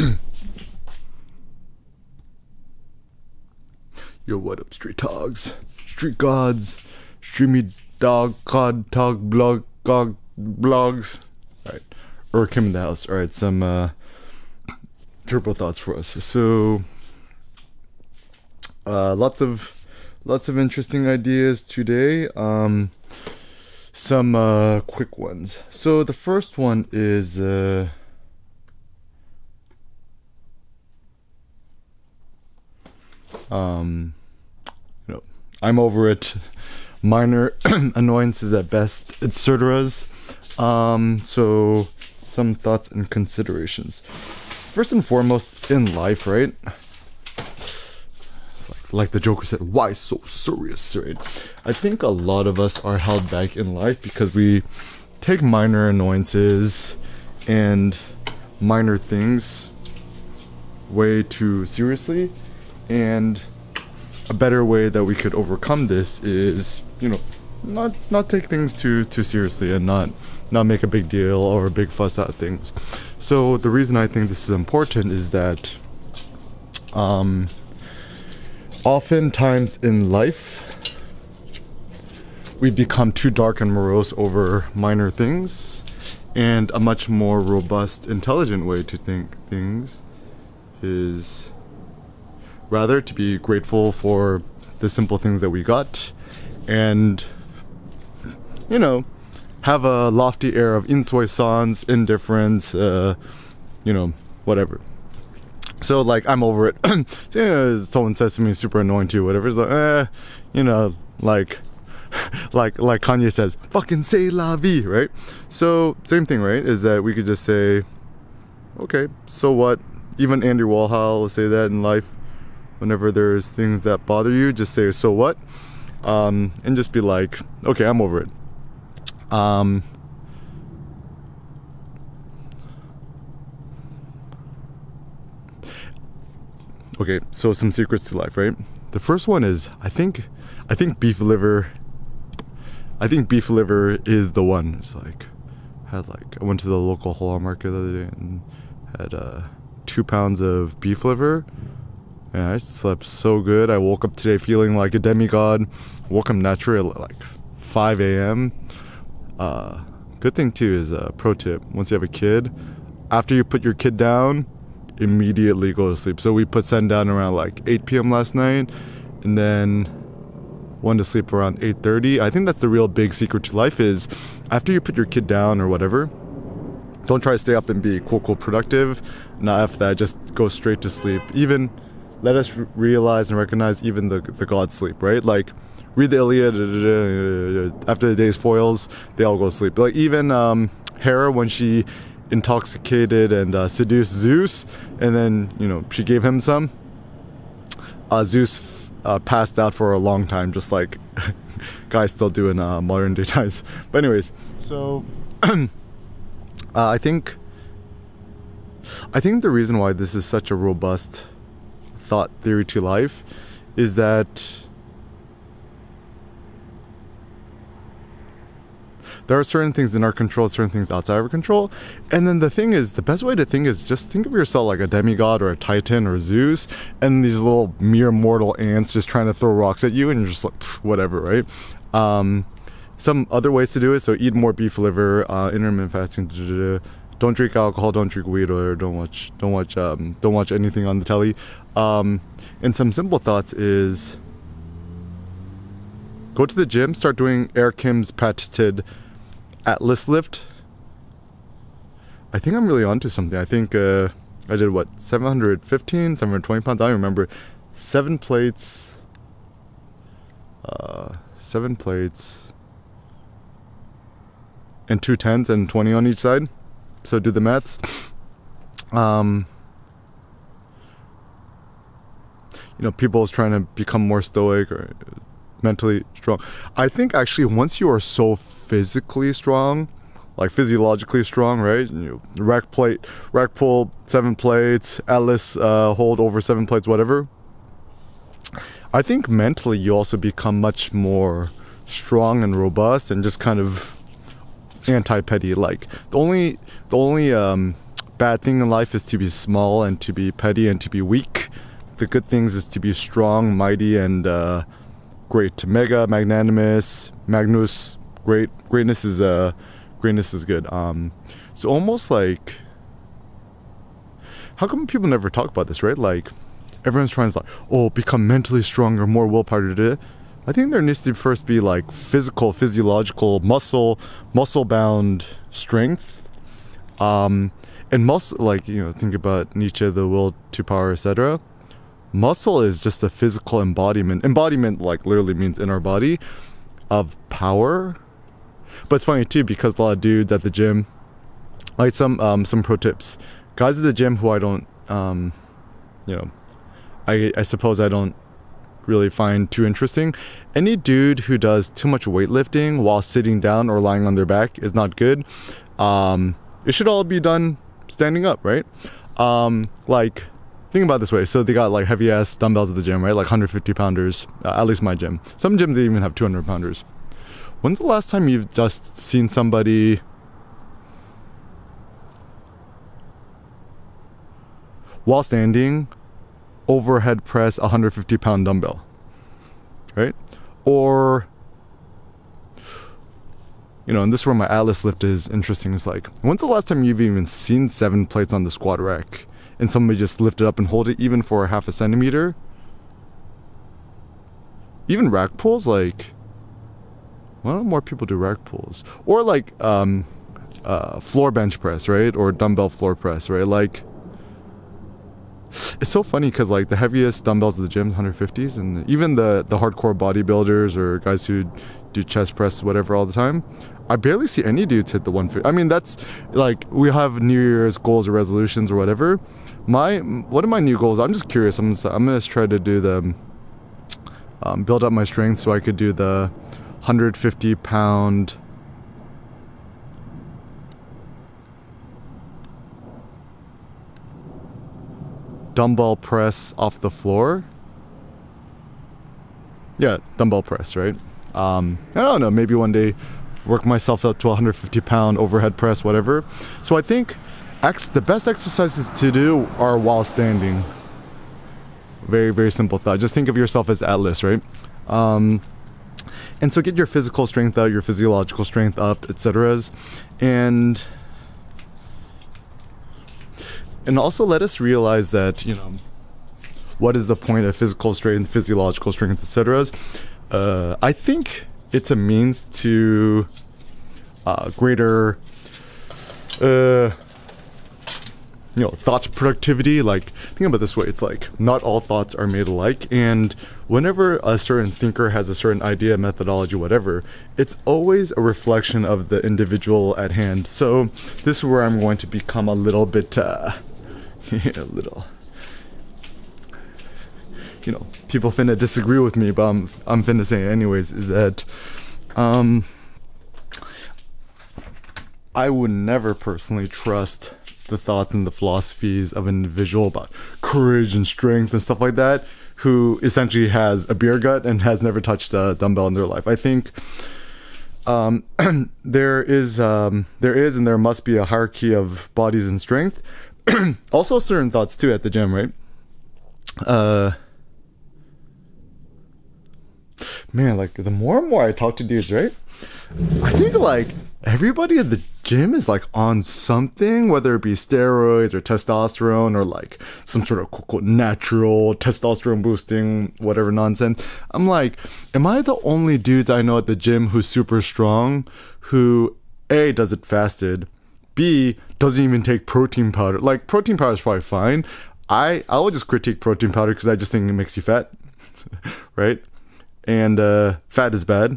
Yo, what up, street dogs, street gods, streamy dog, cod, tog, blog, gog, blogs. All right, Eric Kim in the house. All right, some uh, turbo thoughts for us. So, uh, lots of lots of interesting ideas today. Um, some uh, quick ones. So the first one is. Uh, um, you know, I'm over it. Minor annoyances at best, etc. Um, so some thoughts and considerations. First and foremost, in life, right? Like, like the Joker said, why so serious, right? I think a lot of us are held back in life because we take minor annoyances and minor things way too seriously and a better way that we could overcome this is you know not not take things too too seriously and not not make a big deal or a big fuss out of things. So the reason i think this is important is that um oftentimes in life we become too dark and morose over minor things and a much more robust intelligent way to think things is rather to be grateful for the simple things that we got and you know have a lofty air of insouciance indifference uh, you know whatever. So like i'm over it. You know, someone says to me super annoying to you whatever it's like eh, you know like like like kanye says fucking say la vie right? So same thing right? Is that we could just say okay so what? Even andy warhol will say that in life whenever there's things that bother you just say so what? Um, and just be like okay i'm over it. Um, okay so some secrets to life right? The first one is i think i think beef liver i think beef liver is the one. It's like had like i went to the local halal market the other day and had uh, two pounds of beef liver and I slept so good. I woke up today feeling like a demigod. Woke up naturally at like 5 a.m. Uh, good thing too is a pro tip. Once you have a kid, after you put your kid down, immediately go to sleep. So we put Sen down around like 8 p.m. last night, and then went to sleep around 8:30. I think that's the real big secret to life is after you put your kid down or whatever. Don't try to stay up and be cool, cool, productive. Not after that, just go straight to sleep. Even let us realize and recognize even the the gods sleep, right? Like read the Iliad after the day's foils, they all go to sleep. Like even um, Hera when she intoxicated and uh, seduced Zeus, and then you know she gave him some. Uh, Zeus uh, passed out for a long time, just like guys still do in uh, modern day times. But anyways, so uh, I think I think the reason why this is such a robust thought theory to life is that there are certain things in our control, certain things outside of our control. And then the thing is, the best way to think is just think of yourself like a demigod or a titan or Zeus, and these little mere mortal ants just trying to throw rocks at you, and you're just like, whatever, right? Um, some other ways to do it so eat more beef liver, uh, intermittent fasting, don't drink alcohol, don't drink weed, or don't watch, don't watch, um, don't watch anything on the telly. Um, and some simple thoughts is go to the gym, start doing Eric Kim's patented Atlas lift. I think I'm really onto something. I think uh, I did what 715, 720 pounds. I remember. Seven plates. Uh, seven plates. And two tens and 20 on each side. So do the maths. Um, you know, people is trying to become more stoic or mentally strong. I think actually once you are so physically strong, like physiologically strong, right? You rack plate, rack pull seven plates, Atlas uh, hold over seven plates, whatever. I think mentally you also become much more strong and robust and just kind of anti petty. Like the only the only um, bad thing in life is to be small and to be petty and to be weak. The good things is to be strong, mighty, and uh, great. Mega, magnanimous, Magnus, great. Greatness is uh, greatness is good. Um, it's almost like how come people never talk about this, right? Like everyone's trying to like, oh, become mentally stronger, more willpower to do it. I think there needs to first be like physical, physiological, muscle, muscle bound strength. Um, and muscle, like you know, think about Nietzsche, the will to power, etc. Muscle is just a physical embodiment. Embodiment, like literally, means in our body of power. But it's funny too because a lot of dudes at the gym, like some um, some pro tips guys at the gym who I don't, um, you know, I, I suppose I don't really find too interesting. Any dude who does too much weightlifting while sitting down or lying on their back is not good. Um, it should all be done standing up, right? Um, like, think about this way. So they got like heavy ass dumbbells at the gym, right? Like 150 pounders, uh, at least my gym. Some gyms they even have 200 pounders. When's the last time you've just seen somebody while standing overhead press a 150 pound dumbbell right? Or you know and this is where my atlas lift is interesting it's like when's the last time you've even seen seven plates on the squat rack and somebody just lift it up and hold it even for a half a centimeter? Even rack pulls like why don't more people do rack pulls? Or like um uh, floor bench press right? Or dumbbell floor press right? Like it's so funny because like the heaviest dumbbells at the gym 150s and even the the hardcore bodybuilders or guys who do chest press whatever all the time i barely see any dudes hit the 150 i mean that's like we have new year's goals or resolutions or whatever. My what are my new goals i'm just curious i'm gonna, I'm gonna try to do the um, build up my strength so i could do the 150 pound dumbbell press off the floor. Yeah, dumbbell press, right? Um, I don't know, maybe one day work myself up to 150 pound overhead press, whatever. So I think ex- the best exercises to do are while standing. Very, very simple thought. Just think of yourself as Atlas, right? Um, and so get your physical strength out, your physiological strength up, etc. And and also let us realize that you know what is the point of physical strength, physiological strength, etc. Uh, I think it's a means to uh, greater, uh, you know, thought productivity. Like, think about this way: it's like not all thoughts are made alike, and whenever a certain thinker has a certain idea, methodology, whatever, it's always a reflection of the individual at hand. So this is where I'm going to become a little bit. Uh, a little. You know people finna disagree with me but i'm i'm finna say it anyways is that um i would never personally trust the thoughts and the philosophies of an individual about courage and strength and stuff like that who essentially has a beer gut and has never touched a dumbbell in their life. I think um, there is um, there is and there must be a hierarchy of bodies and strength also certain thoughts too at the gym, right? Uh man, like the more and more I talk to dudes, right? I think like everybody at the gym is like on something, whether it be steroids or testosterone or like some sort of quote, natural testosterone boosting, whatever nonsense. I'm like, am I the only dude I know at the gym who's super strong, who A does it fasted, B doesn't even take protein powder. Like protein powder is probably fine. I I will just critique protein powder because I just think it makes you fat, right? And uh, fat is bad.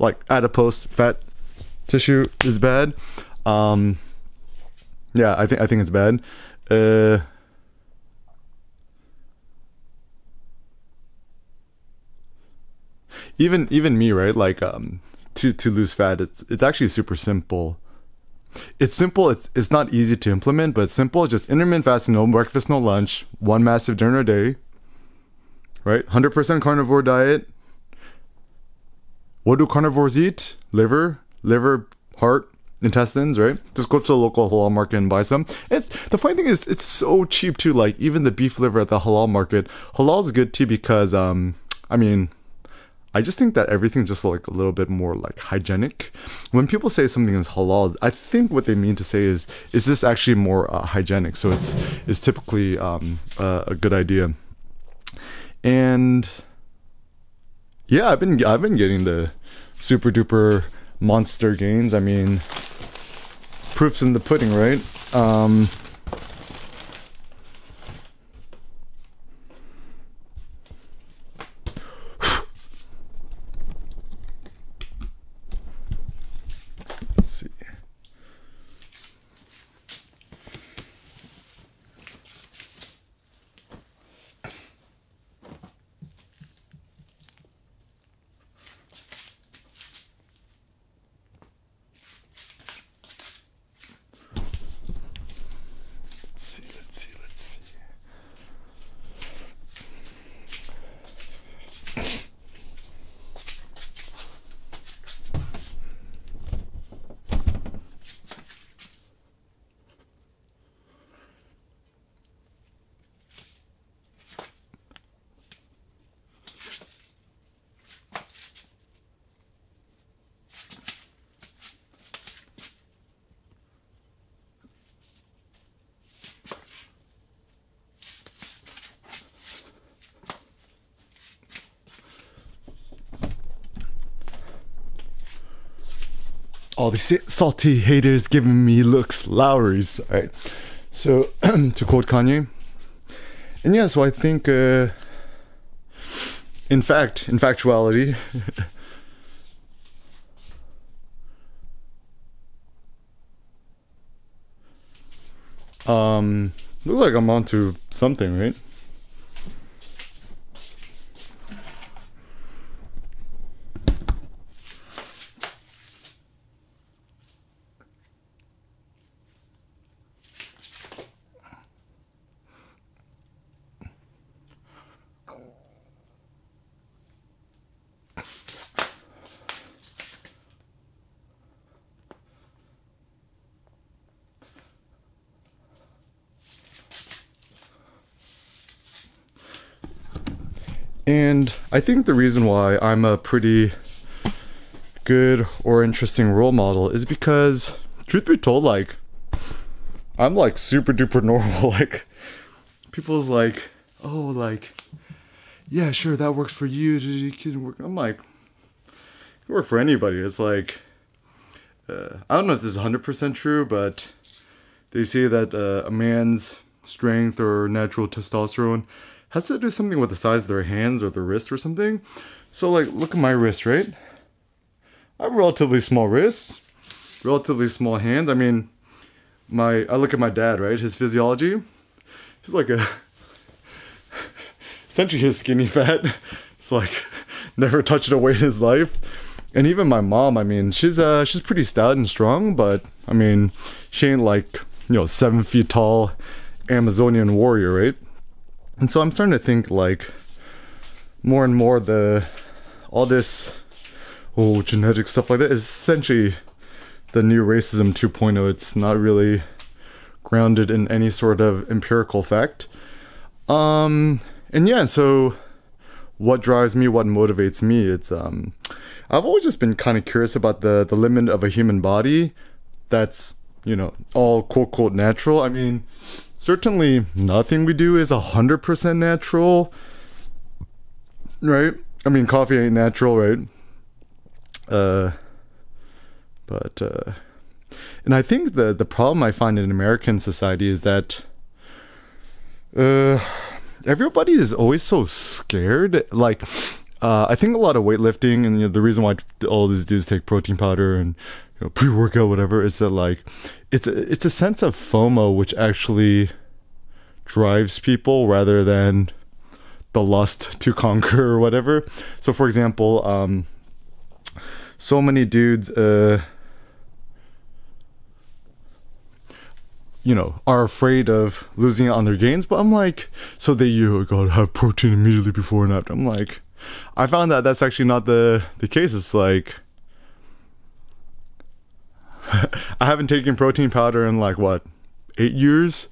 Like adipose fat tissue is bad. Um, yeah, I think I think it's bad. Uh, even even me, right? Like um, to to lose fat, it's it's actually super simple it's simple. It's it's not easy to implement, but it's simple. Just intermittent fasting, no breakfast, no lunch, one massive dinner a day. Right, hundred percent carnivore diet. What do carnivores eat? Liver, liver, heart, intestines, right? Just go to the local halal market and buy some. It's the funny thing is it's so cheap too. Like even the beef liver at the halal market, halal is good too because um, I mean, I just think that everything's just like a little bit more like hygienic. When people say something is halal, I think what they mean to say is is this actually more uh, hygienic? So it's it's typically um, a good idea. And yeah, I've been I've been getting the super duper monster gains. I mean, proofs in the pudding, right? Um, let's see. Let's see, let's see, let's see. All these salty haters giving me looks, Lowry's. All right. So, to quote Kanye, and yeah, so I think, uh, in fact, in factuality, um, looks like I'm onto something, right? And I think the reason why I'm a pretty good or interesting role model is because, truth be told, like, I'm like super duper normal. Like, people's like, oh, like, yeah, sure, that works for you. I'm like, it work for anybody. It's like, uh, I don't know if this is 100% true, but they say that uh, a man's strength or natural testosterone has to do something with the size of their hands or their wrist or something. So, like, look at my wrist, right? I have relatively small wrists, relatively small hands. I mean, my I look at my dad, right? His physiology, he's like a essentially his skinny fat. It's like never touched a weight in his life. And even my mom, I mean, she's uh she's pretty stout and strong, but I mean, she ain't like you know seven feet tall Amazonian warrior, right? And so I'm starting to think like more and more the all this oh genetic stuff like that is essentially the new racism 2.0. It's not really grounded in any sort of empirical fact. Um and yeah, so what drives me, what motivates me, it's um I've always just been kind of curious about the the limit of a human body that's, you know, all quote quote natural. I mean, certainly nothing we do is 100% natural right? I mean coffee ain't natural right? Uh but uh and i think the the problem i find in american society is that uh everybody is always so scared. Like uh, I think a lot of weightlifting and you know, the reason why all these dudes take protein powder and you know, pre-workout whatever is that like it's a, it's a sense of FOMO which actually drives people rather than the lust to conquer or whatever. So for example, um, so many dudes uh, you know, are afraid of losing on their gains, but I'm like, so they you gotta have protein immediately before and after. I'm like, I found that that's actually not the the case. It's like I haven't taken protein powder in like what, eight years?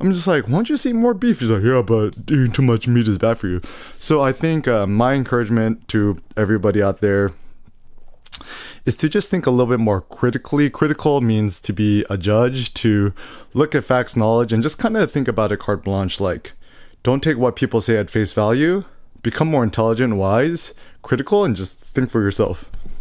I'm just like, why don't you eat more beef? He's like, yeah, but eating too much meat is bad for you. So I think uh, my encouragement to everybody out there is to just think a little bit more critically. Critical means to be a judge, to look at facts, knowledge, and just kind of think about it carte blanche. Like, don't take what people say at face value. Become more intelligent, wise, critical, and just think for yourself.